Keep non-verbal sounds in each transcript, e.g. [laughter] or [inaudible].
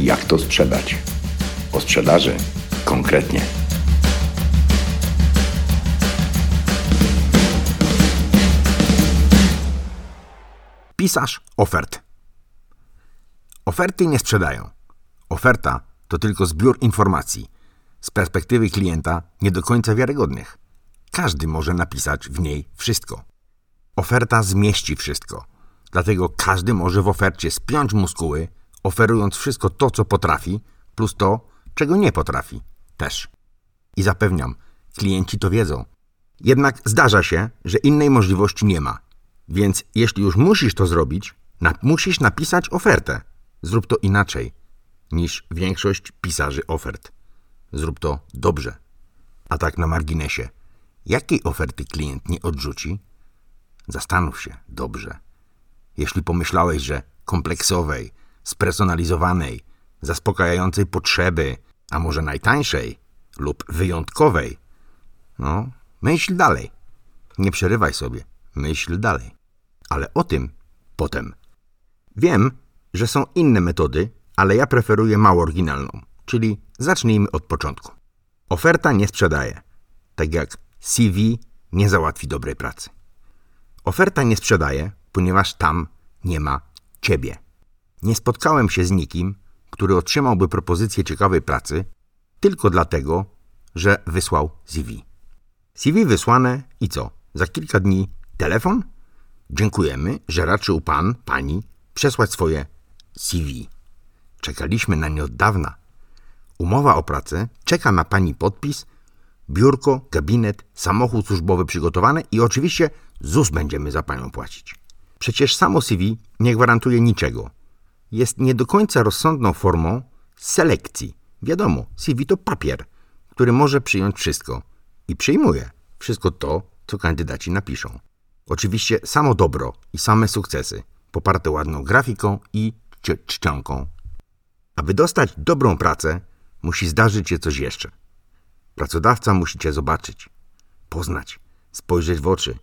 Jak to sprzedać? O sprzedaży konkretnie. Pisarz ofert. Oferty nie sprzedają. Oferta to tylko zbiór informacji, z perspektywy klienta nie do końca wiarygodnych. Każdy może napisać w niej wszystko. Oferta zmieści wszystko. Dlatego każdy może w ofercie spiąć muskuły, oferując wszystko to, co potrafi, plus to, czego nie potrafi. Też. I zapewniam, klienci to wiedzą. Jednak zdarza się, że innej możliwości nie ma. Więc jeśli już musisz to zrobić, na musisz napisać ofertę. Zrób to inaczej niż większość pisarzy ofert. Zrób to dobrze. A tak na marginesie, jakiej oferty klient nie odrzuci? Zastanów się dobrze. Jeśli pomyślałeś, że kompleksowej, spersonalizowanej, zaspokajającej potrzeby, a może najtańszej lub wyjątkowej, no, myśl dalej. Nie przerywaj sobie, myśl dalej. Ale o tym potem. Wiem, że są inne metody, ale ja preferuję mało oryginalną, czyli zacznijmy od początku. Oferta nie sprzedaje, tak jak CV nie załatwi dobrej pracy. Oferta nie sprzedaje, ponieważ tam nie ma ciebie. Nie spotkałem się z nikim, który otrzymałby propozycję ciekawej pracy tylko dlatego, że wysłał CV. CV wysłane i co? Za kilka dni telefon? Dziękujemy, że raczył pan, pani przesłać swoje CV. Czekaliśmy na nie od dawna. Umowa o pracę czeka na pani podpis, biurko, gabinet, samochód służbowy przygotowany i oczywiście ZUS będziemy za panią płacić. Przecież samo CV nie gwarantuje niczego. Jest nie do końca rozsądną formą selekcji. Wiadomo, CV to papier, który może przyjąć wszystko i przyjmuje wszystko to, co kandydaci napiszą. Oczywiście samo dobro i same sukcesy, poparte ładną grafiką i czcionką. Aby dostać dobrą pracę, musi zdarzyć się coś jeszcze. Pracodawca musi cię zobaczyć, poznać, spojrzeć w oczy,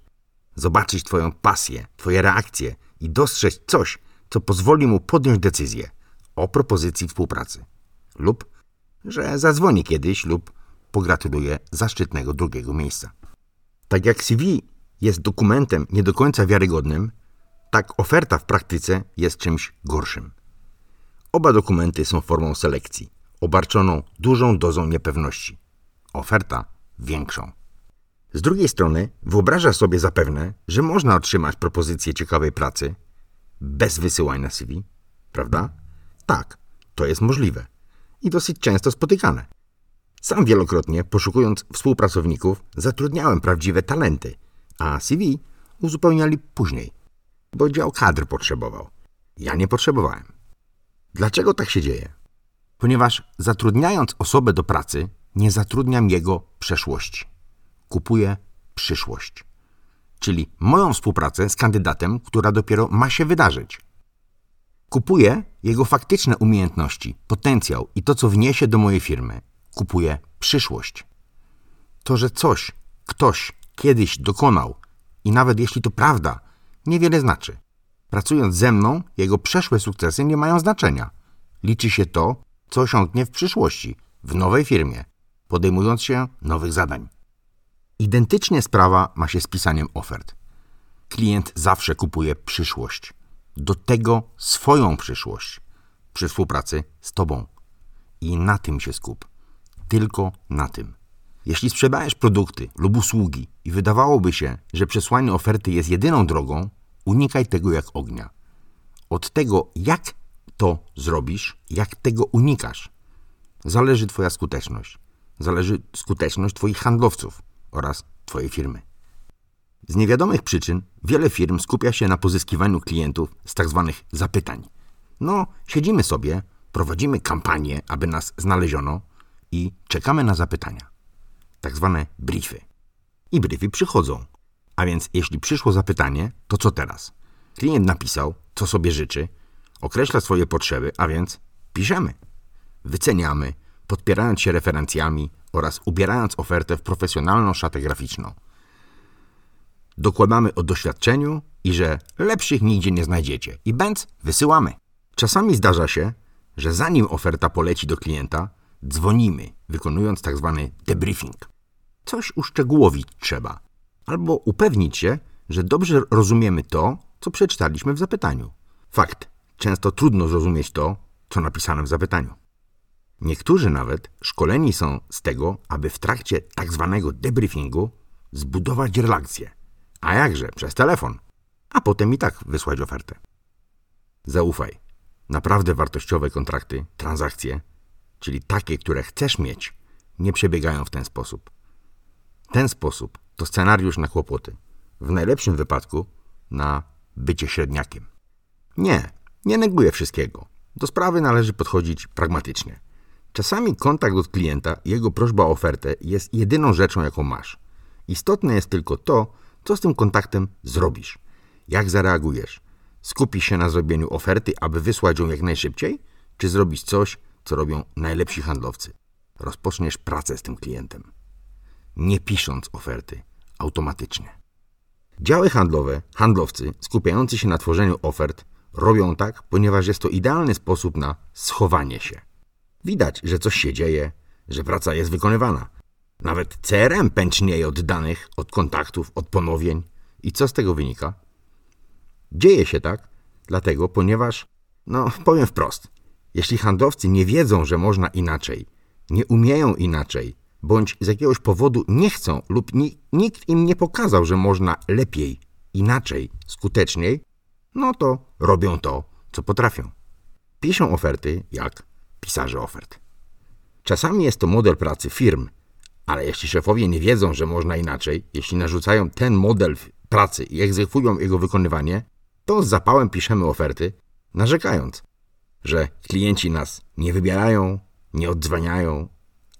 zobaczyć twoją pasję, twoje reakcje i dostrzec coś, co pozwoli mu podjąć decyzję o propozycji współpracy. Lub, że zadzwoni kiedyś lub pogratuluje zaszczytnego drugiego miejsca. Tak jak CV jest dokumentem nie do końca wiarygodnym, tak oferta w praktyce jest czymś gorszym. Oba dokumenty są formą selekcji, obarczoną dużą dozą niepewności. Oferta większą. Z drugiej strony wyobrażasz sobie zapewne, że można otrzymać propozycję ciekawej pracy bez wysyłania CV, prawda? Tak, to jest możliwe i dosyć często spotykane. Sam wielokrotnie, poszukując współpracowników, zatrudniałem prawdziwe talenty, a CV uzupełniali później, bo dział kadr potrzebował. Ja nie potrzebowałem. Dlaczego tak się dzieje? Ponieważ zatrudniając osobę do pracy, nie zatrudniam jego przeszłości. Kupuję przyszłość. Czyli moją współpracę z kandydatem, która dopiero ma się wydarzyć. Kupuję jego faktyczne umiejętności, potencjał i to, co wniesie do mojej firmy. Kupuję przyszłość. To, że coś, ktoś kiedyś dokonał i nawet jeśli to prawda, niewiele znaczy. Pracując ze mną, jego przeszłe sukcesy nie mają znaczenia. Liczy się to, co osiągnie w przyszłości, w nowej firmie, podejmując się nowych zadań. Identycznie sprawa ma się z pisaniem ofert. Klient zawsze kupuje przyszłość. Do tego swoją przyszłość przy współpracy z Tobą. I na tym się skup. Tylko na tym. Jeśli sprzedajesz produkty lub usługi i wydawałoby się, że przesłanie oferty jest jedyną drogą, Unikaj tego jak ognia. Od tego, jak to zrobisz, jak tego unikasz, zależy Twoja skuteczność. Zależy skuteczność Twoich handlowców oraz Twojej firmy. Z niewiadomych przyczyn wiele firm skupia się na pozyskiwaniu klientów z tzw. Tak zapytań. No, siedzimy sobie, prowadzimy kampanię, aby nas znaleziono i czekamy na zapytania. Tak zwane briefy. I briefy przychodzą. A więc jeśli przyszło zapytanie, to co teraz? Klient napisał, co sobie życzy, określa swoje potrzeby, a więc piszemy. Wyceniamy, podpierając się referencjami oraz ubierając ofertę w profesjonalną szatę graficzną. Dokładamy o doświadczeniu i że lepszych nigdzie nie znajdziecie. I bęc wysyłamy. Czasami zdarza się, że zanim oferta poleci do klienta, dzwonimy, wykonując tak zwany debriefing. Coś uszczegółowić trzeba, albo upewnić się, że dobrze rozumiemy to, co przeczytaliśmy w zapytaniu. Fakt, często trudno zrozumieć to, co napisane w zapytaniu. Niektórzy nawet szkoleni są z tego, aby w trakcie tak zwanego debriefingu zbudować relację. A jakże, przez telefon. A potem i tak wysłać ofertę. Zaufaj. Naprawdę wartościowe kontrakty, transakcje, czyli takie, które chcesz mieć, nie przebiegają w ten sposób. Ten sposób to scenariusz na kłopoty. W najlepszym wypadku na bycie średniakiem. Nie, nie neguję wszystkiego. Do sprawy należy podchodzić pragmatycznie. Czasami kontakt od klienta i jego prośba o ofertę jest jedyną rzeczą, jaką masz. Istotne jest tylko to, co z tym kontaktem zrobisz. Jak zareagujesz? Skupisz się na zrobieniu oferty, aby wysłać ją jak najszybciej? Czy zrobisz coś, co robią najlepsi handlowcy? Rozpoczniesz pracę z tym klientem. Nie pisząc oferty automatycznie. Działy handlowe, handlowcy skupiający się na tworzeniu ofert robią tak, ponieważ jest to idealny sposób na schowanie się. Widać, że coś się dzieje, że praca jest wykonywana. Nawet CRM pęcznieje od danych, od kontaktów, od pomówień. I co z tego wynika? Dzieje się tak, dlatego, ponieważ, no powiem wprost, jeśli handlowcy nie wiedzą, że można inaczej, nie umieją inaczej, bądź z jakiegoś powodu nie chcą lub ni nikt im nie pokazał, że można lepiej, inaczej, skuteczniej, no to robią to, co potrafią. Piszą oferty jak pisarze ofert. Czasami jest to model pracy firm, ale jeśli szefowie nie wiedzą, że można inaczej, jeśli narzucają ten model pracy i egzekwują jego wykonywanie, to z zapałem piszemy oferty, narzekając, że klienci nas nie wybierają, nie odzwaniają,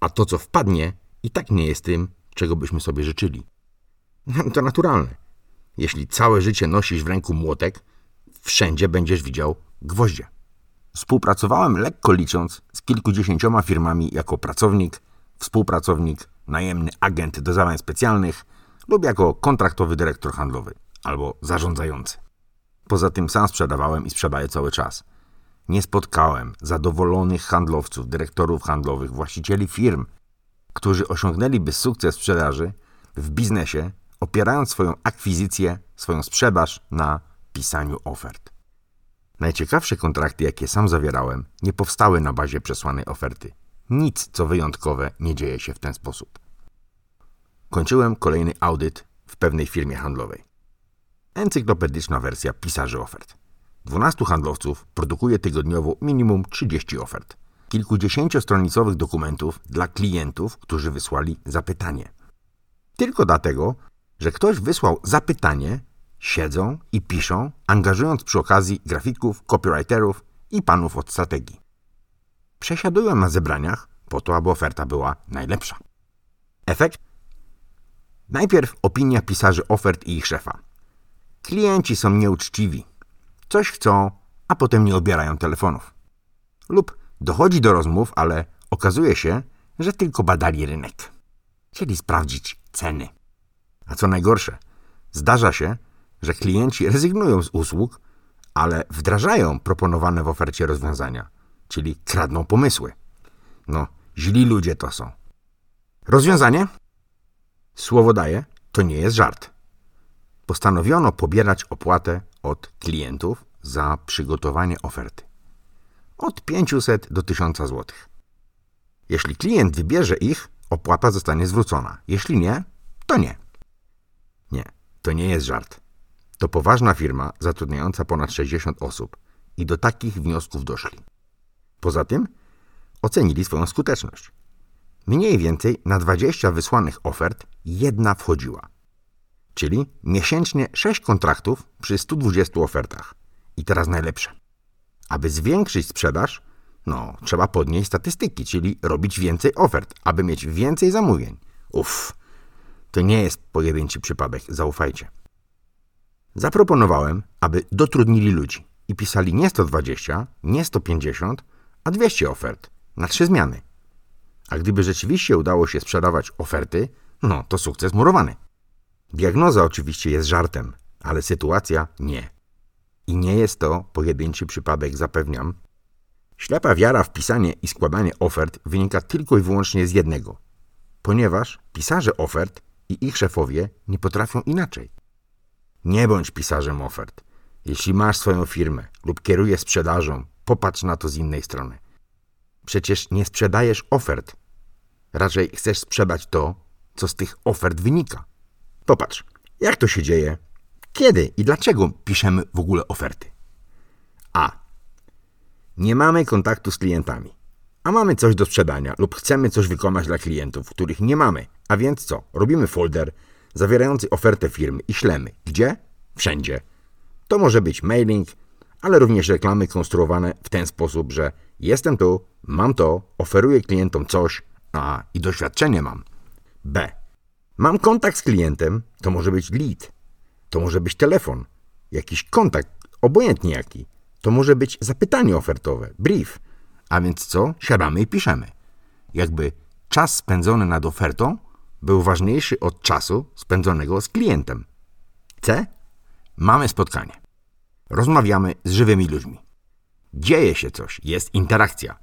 a to, co wpadnie, i tak nie jest tym, czego byśmy sobie życzyli. [laughs] To naturalne. Jeśli całe życie nosisz w ręku młotek, wszędzie będziesz widział gwoździe. Współpracowałem lekko licząc z kilkudziesięcioma firmami jako pracownik, współpracownik, najemny agent do zadań specjalnych lub jako kontraktowy dyrektor handlowy albo zarządzający. Poza tym sam sprzedawałem i sprzedaję cały czas. Nie spotkałem zadowolonych handlowców, dyrektorów handlowych, właścicieli firm, którzy osiągnęliby sukces sprzedaży w biznesie, opierając swoją akwizycję, swoją sprzedaż na pisaniu ofert. Najciekawsze kontrakty, jakie sam zawierałem, nie powstały na bazie przesłanej oferty. Nic, co wyjątkowe, nie dzieje się w ten sposób. Kończyłem kolejny audyt w pewnej firmie handlowej. Encyklopedyczna wersja pisarzy ofert. 12 handlowców produkuje tygodniowo minimum 30 ofert. Kilkudziesięciostronicowych dokumentów dla klientów, którzy wysłali zapytanie. Tylko dlatego, że ktoś wysłał zapytanie, siedzą i piszą, angażując przy okazji grafików, copywriterów i panów od strategii. Przesiadują na zebraniach po to, aby oferta była najlepsza. Efekt? Najpierw opinia pisarzy ofert i ich szefa. Klienci są nieuczciwi. Coś chcą, a potem nie odbierają telefonów. Lub dochodzi do rozmów, ale okazuje się, że tylko badali rynek. Chcieli sprawdzić ceny. A co najgorsze, zdarza się, że klienci rezygnują z usług, ale wdrażają proponowane w ofercie rozwiązania, czyli kradną pomysły. No, źli ludzie to są. Rozwiązanie? Słowo daję, to nie jest żart. Postanowiono pobierać opłatę od klientów za przygotowanie oferty. Od 500 do 1000 zł. Jeśli klient wybierze ich, opłata zostanie zwrócona. Jeśli nie, to nie. Nie, to nie jest żart. To poważna firma zatrudniająca ponad 60 osób i do takich wniosków doszli. Poza tym ocenili swoją skuteczność. Mniej więcej na 20 wysłanych ofert jedna wchodziła. Czyli miesięcznie 6 kontraktów przy 120 ofertach. I teraz najlepsze. Aby zwiększyć sprzedaż, no, trzeba podnieść statystyki, czyli robić więcej ofert, aby mieć więcej zamówień. Uff, to nie jest pojedynczy przypadek, zaufajcie. Zaproponowałem, aby dotrudnili ludzi i pisali nie 120, nie 150, a 200 ofert na trzy zmiany. A gdyby rzeczywiście udało się sprzedawać oferty, no to sukces murowany. Diagnoza oczywiście jest żartem, ale sytuacja nie. I nie jest to pojedynczy przypadek, zapewniam. Ślepa wiara w pisanie i składanie ofert wynika tylko i wyłącznie z jednego. Ponieważ pisarze ofert i ich szefowie nie potrafią inaczej. Nie bądź pisarzem ofert. Jeśli masz swoją firmę lub kierujesz sprzedażą, popatrz na to z innej strony. Przecież nie sprzedajesz ofert. Raczej chcesz sprzedać to, co z tych ofert wynika. Popatrz, jak to się dzieje, kiedy i dlaczego piszemy w ogóle oferty. A. Nie mamy kontaktu z klientami, a mamy coś do sprzedania lub chcemy coś wykonać dla klientów, których nie mamy. A więc co? Robimy folder zawierający ofertę firmy i ślemy. Gdzie? Wszędzie. To może być mailing, ale również reklamy konstruowane w ten sposób, że jestem tu, mam to, oferuję klientom coś, a i doświadczenie mam. B. Mam kontakt z klientem, to może być lead, to może być telefon, jakiś kontakt, obojętnie jaki. To może być zapytanie ofertowe, brief. A więc co? Siadamy i piszemy. Jakby czas spędzony nad ofertą był ważniejszy od czasu spędzonego z klientem. C. Mamy spotkanie. Rozmawiamy z żywymi ludźmi. Dzieje się coś, jest interakcja.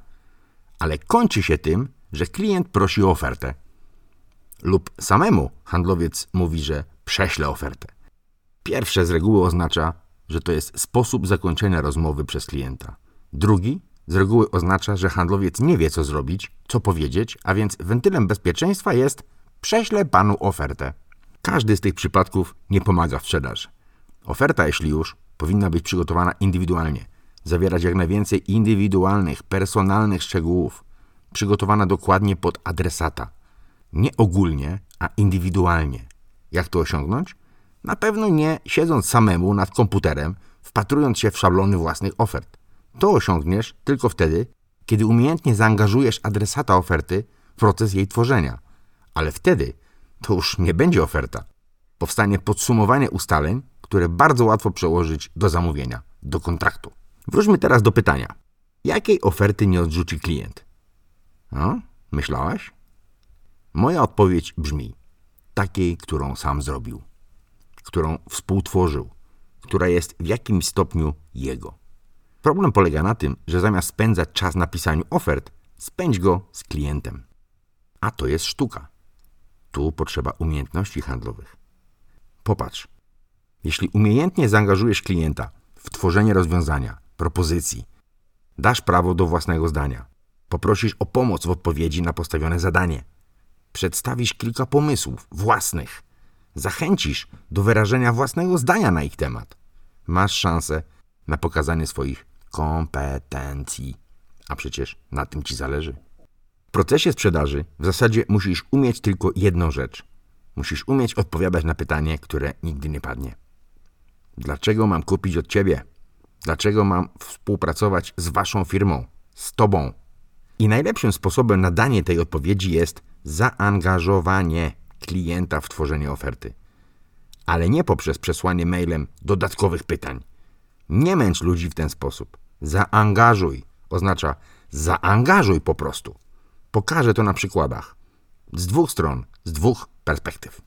Ale kończy się tym, że klient prosi o ofertę. Lub samemu handlowiec mówi, że prześle ofertę. Pierwsze z reguły oznacza, że to jest sposób zakończenia rozmowy przez klienta. Drugi z reguły oznacza, że handlowiec nie wie, co zrobić, co powiedzieć, a więc wentylem bezpieczeństwa jest prześlę panu ofertę. Każdy z tych przypadków nie pomaga w sprzedaży. Oferta, jeśli już, powinna być przygotowana indywidualnie, zawierać jak najwięcej indywidualnych, personalnych szczegółów, przygotowana dokładnie pod adresata. Nie ogólnie, a indywidualnie. Jak to osiągnąć? Na pewno nie siedząc samemu nad komputerem, wpatrując się w szablony własnych ofert. To osiągniesz tylko wtedy, kiedy umiejętnie zaangażujesz adresata oferty w proces jej tworzenia. Ale wtedy to już nie będzie oferta. Powstanie podsumowanie ustaleń, które bardzo łatwo przełożyć do zamówienia, do kontraktu. Wróćmy teraz do pytania. Jakiej oferty nie odrzuci klient? No, myślałaś? Moja odpowiedź brzmi: takiej, którą sam zrobił którą współtworzył, która jest w jakimś stopniu jego. Problem polega na tym, że zamiast spędzać czas na pisaniu ofert, spędź go z klientem. A to jest sztuka. Tu potrzeba umiejętności handlowych. Popatrz. Jeśli umiejętnie zaangażujesz klienta w tworzenie rozwiązania, propozycji, dasz prawo do własnego zdania, poprosisz o pomoc w odpowiedzi na postawione zadanie, przedstawisz kilka pomysłów własnych, zachęcisz do wyrażenia własnego zdania na ich temat. Masz szansę na pokazanie swoich kompetencji, a przecież na tym ci zależy. W procesie sprzedaży w zasadzie musisz umieć tylko jedną rzecz. Musisz umieć odpowiadać na pytanie, które nigdy nie padnie. Dlaczego mam kupić od ciebie? Dlaczego mam współpracować z waszą firmą, z tobą? I najlepszym sposobem na danie tej odpowiedzi jest zaangażowanie klienta w tworzenie oferty. Ale nie poprzez przesłanie mailem dodatkowych pytań. Nie męcz ludzi w ten sposób. Zaangażuj oznacza zaangażuj po prostu. Pokażę to na przykładach. Z dwóch stron, z dwóch perspektyw.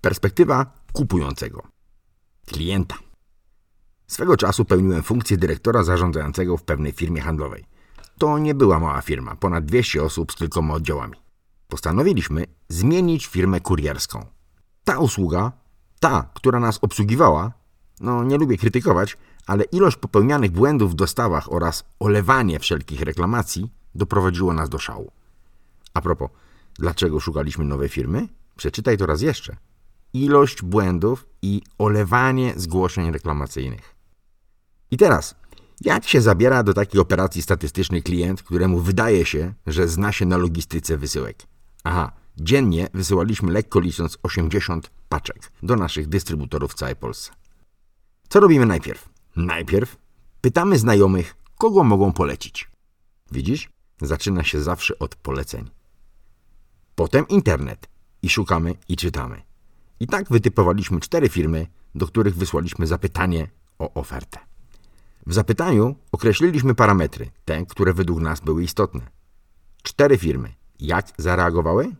Perspektywa kupującego. Klienta. Swego czasu pełniłem funkcję dyrektora zarządzającego w pewnej firmie handlowej. To nie była mała firma, ponad 200 osób z kilkoma oddziałami postanowiliśmy zmienić firmę kurierską. Ta usługa, ta, która nas obsługiwała, no nie lubię krytykować, ale ilość popełnianych błędów w dostawach oraz olewanie wszelkich reklamacji doprowadziło nas do szału. A propos, dlaczego szukaliśmy nowej firmy? Przeczytaj to raz jeszcze. Ilość błędów i olewanie zgłoszeń reklamacyjnych. I teraz, jak się zabiera do takiej operacji statystyczny klient, któremu wydaje się, że zna się na logistyce wysyłek? Aha, dziennie wysyłaliśmy lekko licząc 80 paczek do naszych dystrybutorów w całej Polsce. Co robimy najpierw? Najpierw pytamy znajomych, kogo mogą polecić. Widzisz? Zaczyna się zawsze od poleceń. Potem internet i szukamy i czytamy. I tak wytypowaliśmy cztery firmy, do których wysłaliśmy zapytanie o ofertę. W zapytaniu określiliśmy parametry, te, które według nas były istotne. Cztery firmy, jak zareagowały?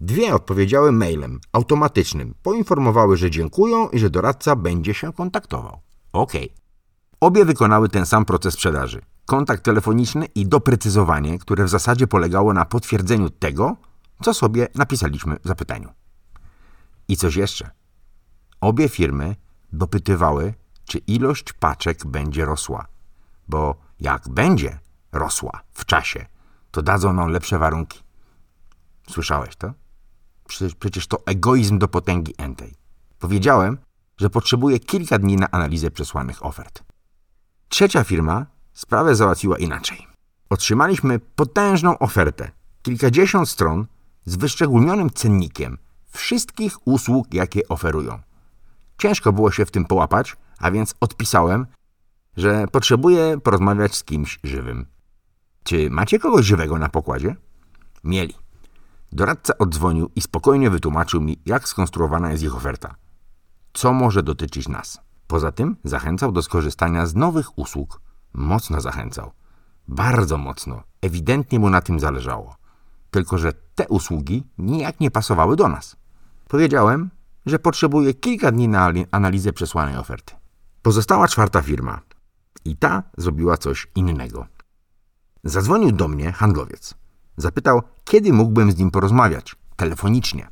Dwie odpowiedziały mailem automatycznym. Poinformowały, że dziękują i że doradca będzie się kontaktował. OK. Obie wykonały ten sam proces sprzedaży. Kontakt telefoniczny i doprecyzowanie, które w zasadzie polegało na potwierdzeniu tego, co sobie napisaliśmy w zapytaniu. I coś jeszcze. Obie firmy dopytywały, czy ilość paczek będzie rosła. Bo jak będzie rosła w czasie, to dadzą nam lepsze warunki. Słyszałeś to? Przecież to egoizm do potęgi entej. Powiedziałem, że potrzebuje kilka dni na analizę przesłanych ofert. Trzecia firma sprawę załatwiła inaczej. Otrzymaliśmy potężną ofertę, kilkadziesiąt stron z wyszczególnionym cennikiem wszystkich usług, jakie oferują. Ciężko było się w tym połapać, a więc odpisałem, że potrzebuję porozmawiać z kimś żywym. Czy macie kogoś żywego na pokładzie? Mieli. Doradca oddzwonił i spokojnie wytłumaczył mi, jak skonstruowana jest ich oferta. Co może dotyczyć nas. Poza tym zachęcał do skorzystania z nowych usług. Mocno zachęcał. Bardzo mocno. Ewidentnie mu na tym zależało. Tylko, że te usługi nijak nie pasowały do nas. Powiedziałem, że potrzebuję kilka dni na analizę przesłanej oferty. Pozostała czwarta firma. I ta zrobiła coś innego. Zadzwonił do mnie handlowiec. Zapytał, kiedy mógłbym z nim porozmawiać, telefonicznie.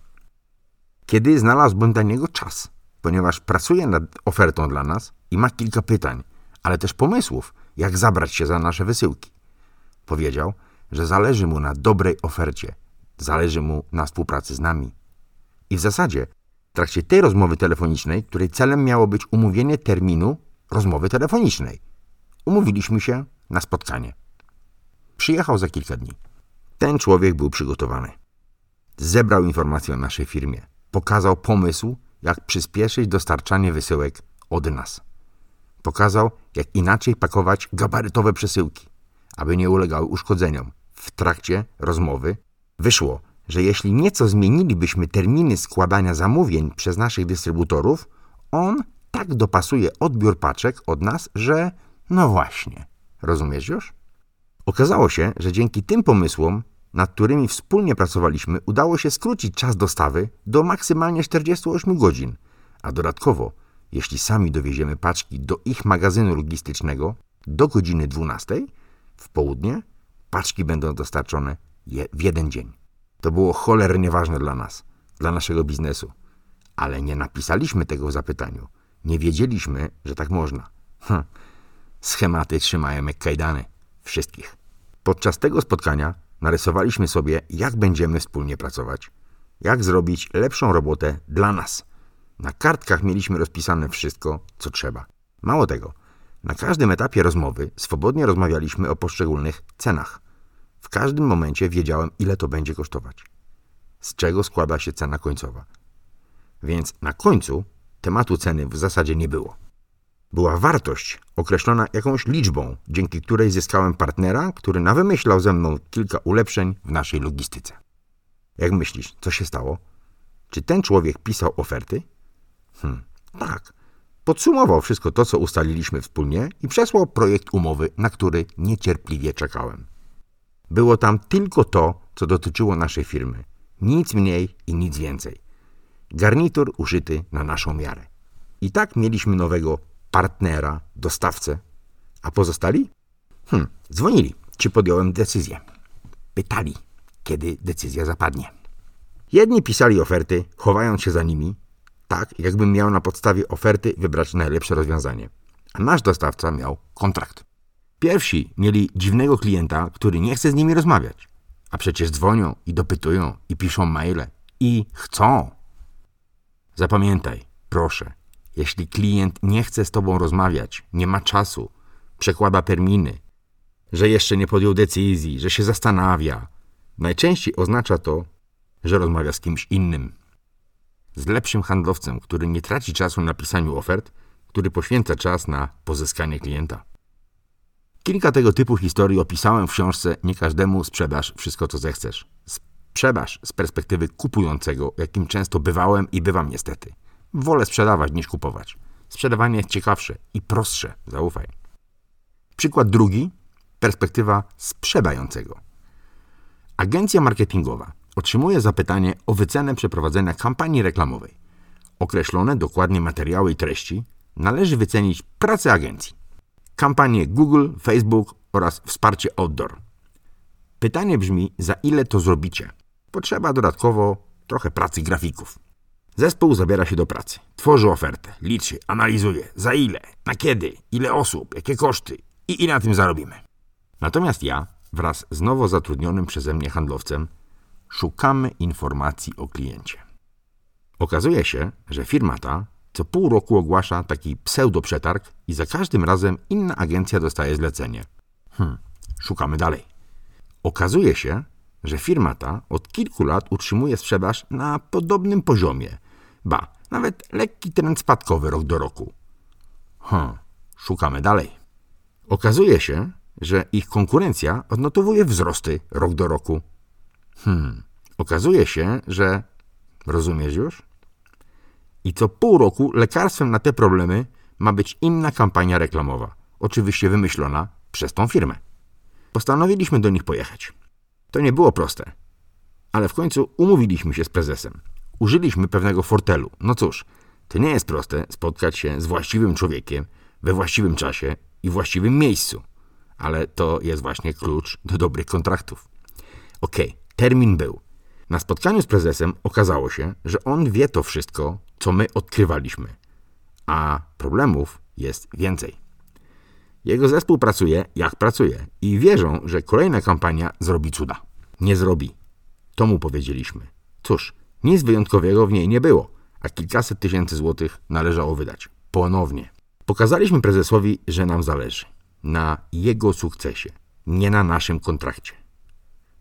Kiedy znalazłbym dla niego czas, ponieważ pracuje nad ofertą dla nas i ma kilka pytań, ale też pomysłów, jak zabrać się za nasze wysyłki. Powiedział, że zależy mu na dobrej ofercie, zależy mu na współpracy z nami. I w zasadzie w trakcie tej rozmowy telefonicznej, której celem miało być umówienie terminu rozmowy telefonicznej, umówiliśmy się na spotkanie. Przyjechał za kilka dni. Ten człowiek był przygotowany. Zebrał informacje o naszej firmie. Pokazał pomysł, jak przyspieszyć dostarczanie wysyłek od nas. Pokazał, jak inaczej pakować gabarytowe przesyłki, aby nie ulegały uszkodzeniom. W trakcie rozmowy wyszło, że jeśli nieco zmienilibyśmy terminy składania zamówień przez naszych dystrybutorów, on tak dopasuje odbiór paczek od nas, że no właśnie, rozumiesz już? Okazało się, że dzięki tym pomysłom, nad którymi wspólnie pracowaliśmy, udało się skrócić czas dostawy do maksymalnie 48 godzin, a dodatkowo, jeśli sami dowieziemy paczki do ich magazynu logistycznego do godziny 12 w południe, paczki będą dostarczone w jeden dzień. To było cholernie ważne dla nas, dla naszego biznesu. Ale nie napisaliśmy tego w zapytaniu. Nie wiedzieliśmy, że tak można. Hm. Schematy trzymają jak kajdany. Wszystkich. Podczas tego spotkania narysowaliśmy sobie, jak będziemy wspólnie pracować, jak zrobić lepszą robotę dla nas. Na kartkach mieliśmy rozpisane wszystko, co trzeba. Mało tego, na każdym etapie rozmowy swobodnie rozmawialiśmy o poszczególnych cenach. W każdym momencie wiedziałem, ile to będzie kosztować, z czego składa się cena końcowa. Więc na końcu tematu ceny w zasadzie nie było była wartość określona jakąś liczbą, dzięki której zyskałem partnera, który nawymyślał ze mną kilka ulepszeń w naszej logistyce. Jak myślisz, co się stało? Czy ten człowiek pisał oferty? Hmm, tak. Podsumował wszystko to, co ustaliliśmy wspólnie i przesłał projekt umowy, na który niecierpliwie czekałem. Było tam tylko to, co dotyczyło naszej firmy. Nic mniej i nic więcej. Garnitur uszyty na naszą miarę. I tak mieliśmy nowego partnera, dostawcę. A pozostali? Hm, dzwonili, czy podjąłem decyzję. Pytali, kiedy decyzja zapadnie. Jedni pisali oferty, chowając się za nimi, tak jakbym miał na podstawie oferty wybrać najlepsze rozwiązanie. A nasz dostawca miał kontrakt. Pierwsi mieli dziwnego klienta, który nie chce z nimi rozmawiać. A przecież dzwonią i dopytują i piszą maile i chcą. Zapamiętaj, proszę, jeśli klient nie chce z tobą rozmawiać, nie ma czasu, przekłada terminy, że jeszcze nie podjął decyzji, że się zastanawia, najczęściej oznacza to, że rozmawia z kimś innym. Z lepszym handlowcem, który nie traci czasu na pisaniu ofert, który poświęca czas na pozyskanie klienta. Kilka tego typu historii opisałem w książce Nie każdemu sprzedaż wszystko, co zechcesz. Sprzedaż z perspektywy kupującego, jakim często bywałem i bywam niestety. Wolę sprzedawać niż kupować. Sprzedawanie jest ciekawsze i prostsze, zaufaj. Przykład drugi, perspektywa sprzedającego. Agencja marketingowa otrzymuje zapytanie o wycenę przeprowadzenia kampanii reklamowej. Określone dokładnie materiały i treści należy wycenić pracę agencji. kampanie Google, Facebook oraz wsparcie outdoor. Pytanie brzmi, za ile to zrobicie? Potrzeba dodatkowo trochę pracy grafików. Zespół zabiera się do pracy, tworzy ofertę, liczy, analizuje, za ile, na kiedy, ile osób, jakie koszty i ile na tym zarobimy. Natomiast ja, wraz z nowo zatrudnionym przeze mnie handlowcem, szukamy informacji o kliencie. Okazuje się, że firma ta co pół roku ogłasza taki pseudo-przetarg i za każdym razem inna agencja dostaje zlecenie. Hmm, szukamy dalej. Okazuje się, że firma ta od kilku lat utrzymuje sprzedaż na podobnym poziomie. Ba, nawet lekki trend spadkowy rok do roku. Hmm, szukamy dalej. Okazuje się, że ich konkurencja odnotowuje wzrosty rok do roku. Hmm, okazuje się, że. Rozumiesz już? I co pół roku lekarstwem na te problemy ma być inna kampania reklamowa, oczywiście wymyślona przez tą firmę. Postanowiliśmy do nich pojechać. To nie było proste, ale w końcu umówiliśmy się z prezesem. Użyliśmy pewnego fortelu. No cóż, to nie jest proste spotkać się z właściwym człowiekiem we właściwym czasie i właściwym miejscu, ale to jest właśnie klucz do dobrych kontraktów. Okej, okay, termin był. Na spotkaniu z prezesem okazało się, że on wie to wszystko, co my odkrywaliśmy, a problemów jest więcej. Jego zespół pracuje, jak pracuje, i wierzą, że kolejna kampania zrobi cuda. Nie zrobi. To mu powiedzieliśmy. Cóż, nic wyjątkowego w niej nie było, a kilkaset tysięcy złotych należało wydać. Ponownie. Pokazaliśmy prezesowi, że nam zależy. Na jego sukcesie, nie na naszym kontrakcie.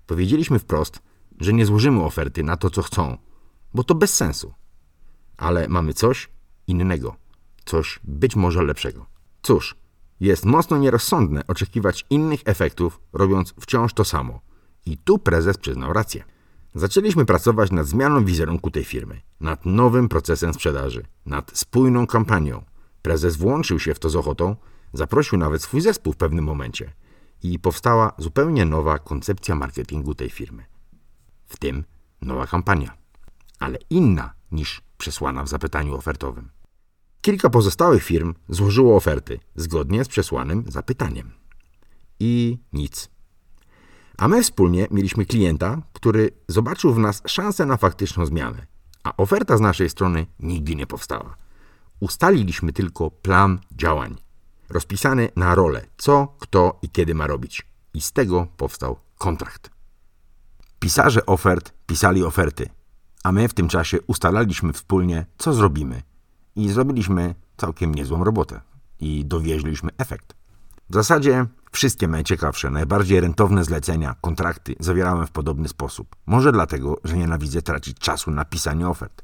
Powiedzieliśmy wprost, że nie złożymy oferty na to, co chcą, bo to bez sensu. Ale mamy coś innego, coś być może lepszego. Cóż, jest mocno nierozsądne oczekiwać innych efektów, robiąc wciąż to samo. I tu prezes przyznał rację. Zaczęliśmy pracować nad zmianą wizerunku tej firmy, nad nowym procesem sprzedaży, nad spójną kampanią. Prezes włączył się w to z ochotą, zaprosił nawet swój zespół w pewnym momencie i powstała zupełnie nowa koncepcja marketingu tej firmy w tym nowa kampania, ale inna niż przesłana w zapytaniu ofertowym. Kilka pozostałych firm złożyło oferty zgodnie z przesłanym zapytaniem. I nic. A my wspólnie mieliśmy klienta, który zobaczył w nas szansę na faktyczną zmianę, a oferta z naszej strony nigdy nie powstała. Ustaliliśmy tylko plan działań, rozpisany na rolę, co, kto i kiedy ma robić. I z tego powstał kontrakt. Pisarze ofert pisali oferty, a my w tym czasie ustalaliśmy wspólnie, co zrobimy. I zrobiliśmy całkiem niezłą robotę. I dowieźliśmy efekt. W zasadzie wszystkie najciekawsze, najbardziej rentowne zlecenia, kontrakty zawierałem w podobny sposób. Może dlatego, że nienawidzę tracić czasu na pisanie ofert.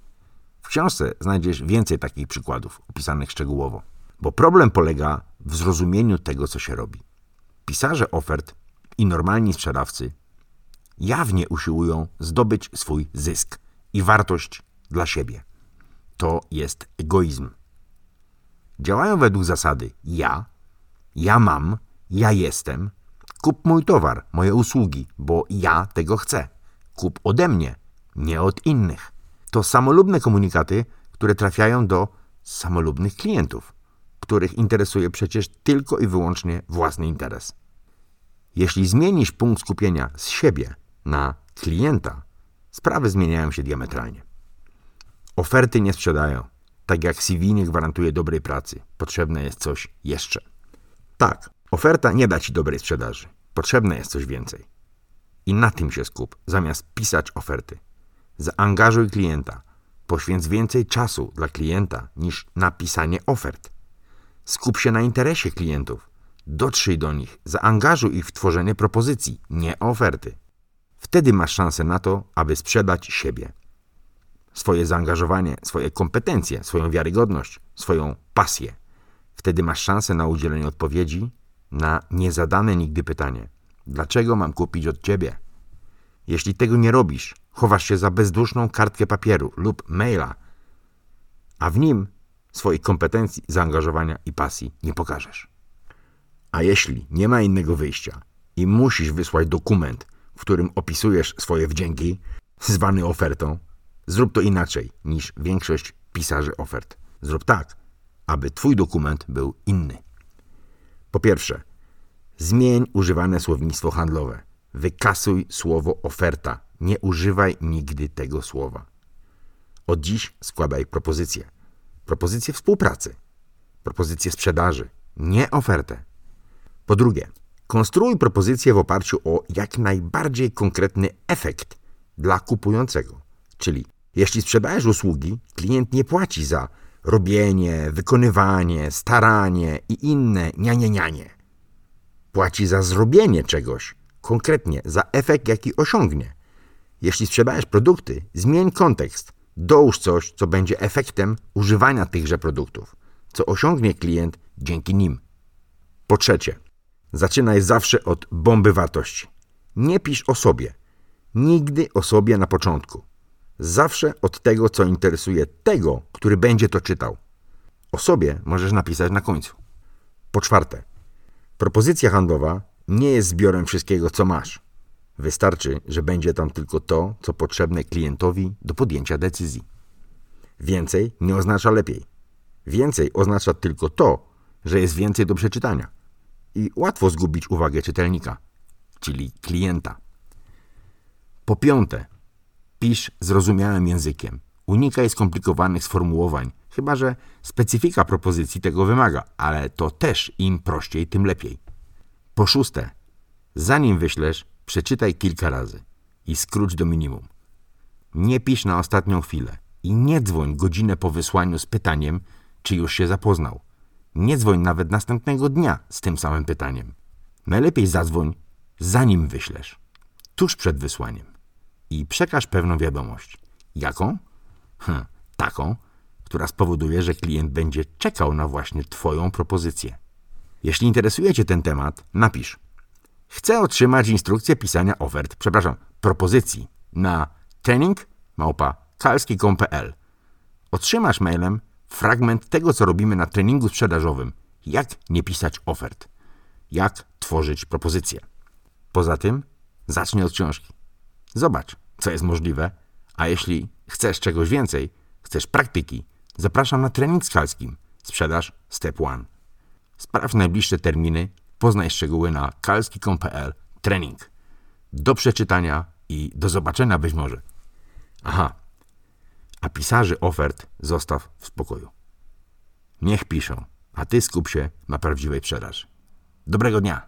W książce znajdziesz więcej takich przykładów, opisanych szczegółowo. Bo problem polega w zrozumieniu tego, co się robi. Pisarze ofert i normalni sprzedawcy jawnie usiłują zdobyć swój zysk i wartość dla siebie. To jest egoizm. Działają według zasady ja, ja mam, ja jestem, kup mój towar, moje usługi, bo ja tego chcę. Kup ode mnie, nie od innych. To samolubne komunikaty, które trafiają do samolubnych klientów, których interesuje przecież tylko i wyłącznie własny interes. Jeśli zmienisz punkt skupienia z siebie na klienta, sprawy zmieniają się diametralnie. Oferty nie sprzedają. Tak jak CV nie gwarantuje dobrej pracy, potrzebne jest coś jeszcze. Tak, oferta nie da ci dobrej sprzedaży. Potrzebne jest coś więcej. I na tym się skup, zamiast pisać oferty. Zaangażuj klienta. Poświęć więcej czasu dla klienta niż na pisanie ofert. Skup się na interesie klientów. Dotrzyj do nich, zaangażuj ich w tworzenie propozycji, nie oferty. Wtedy masz szansę na to, aby sprzedać siebie. Swoje zaangażowanie, swoje kompetencje, swoją wiarygodność, swoją pasję. Wtedy masz szansę na udzielenie odpowiedzi na niezadane nigdy pytanie: dlaczego mam kupić od ciebie? Jeśli tego nie robisz, chowasz się za bezduszną kartkę papieru lub maila, a w nim swoich kompetencji, zaangażowania i pasji nie pokażesz. A jeśli nie ma innego wyjścia i musisz wysłać dokument, w którym opisujesz swoje wdzięki, zwany ofertą, zrób to inaczej niż większość pisarzy ofert. Zrób tak, aby Twój dokument był inny. Po pierwsze, zmień używane słownictwo handlowe. Wykasuj słowo oferta. Nie używaj nigdy tego słowa. Od dziś składaj propozycje. Propozycje współpracy. Propozycje sprzedaży. Nie ofertę. Po drugie, konstruuj propozycję w oparciu o jak najbardziej konkretny efekt dla kupującego. Czyli jeśli sprzedajesz usługi, klient nie płaci za robienie, wykonywanie, staranie i inne nianie nianie. Płaci za zrobienie czegoś, konkretnie za efekt, jaki osiągnie. Jeśli sprzedajesz produkty, zmień kontekst. Dołóż coś, co będzie efektem używania tychże produktów, co osiągnie klient dzięki nim. Po trzecie, zaczynaj zawsze od bomby wartości. Nie pisz o sobie. Nigdy o sobie na początku. Zawsze od tego, co interesuje tego, który będzie to czytał. O sobie możesz napisać na końcu. Po czwarte, propozycja handlowa nie jest zbiorem wszystkiego, co masz. Wystarczy, że będzie tam tylko to, co potrzebne klientowi do podjęcia decyzji. Więcej nie oznacza lepiej. Więcej oznacza tylko to, że jest więcej do przeczytania. I łatwo zgubić uwagę czytelnika, czyli klienta. Po piąte, pisz zrozumiałym językiem. Unikaj skomplikowanych sformułowań, chyba że specyfika propozycji tego wymaga, ale to też im prościej, tym lepiej. Po szóste, zanim wyślesz, przeczytaj kilka razy i skróć do minimum. Nie pisz na ostatnią chwilę i nie dzwoń godzinę po wysłaniu z pytaniem, czy już się zapoznał. Nie dzwoń nawet następnego dnia z tym samym pytaniem. Najlepiej zadzwoń, zanim wyślesz, tuż przed wysłaniem i przekaż pewną wiadomość. Jaką? Hm, taką, która spowoduje, że klient będzie czekał na właśnie Twoją propozycję. Jeśli interesuje Cię ten temat, napisz. Chcę otrzymać instrukcję pisania ofert, przepraszam, propozycji na training małpa. Otrzymasz mailem fragment tego, co robimy na treningu sprzedażowym. Jak nie pisać ofert. Jak tworzyć propozycje. Poza tym zacznij od książki. Zobacz, co jest możliwe, a jeśli chcesz czegoś więcej, chcesz praktyki, zapraszam na trening z kalskim. Sprzedaż Step 1. Sprawdź najbliższe terminy, poznaj szczegóły na kalski.pl trening. Do przeczytania i do zobaczenia być może. Aha, a pisarzy ofert zostaw w spokoju. Niech piszą, a ty skup się na prawdziwej sprzedaży. Dobrego dnia!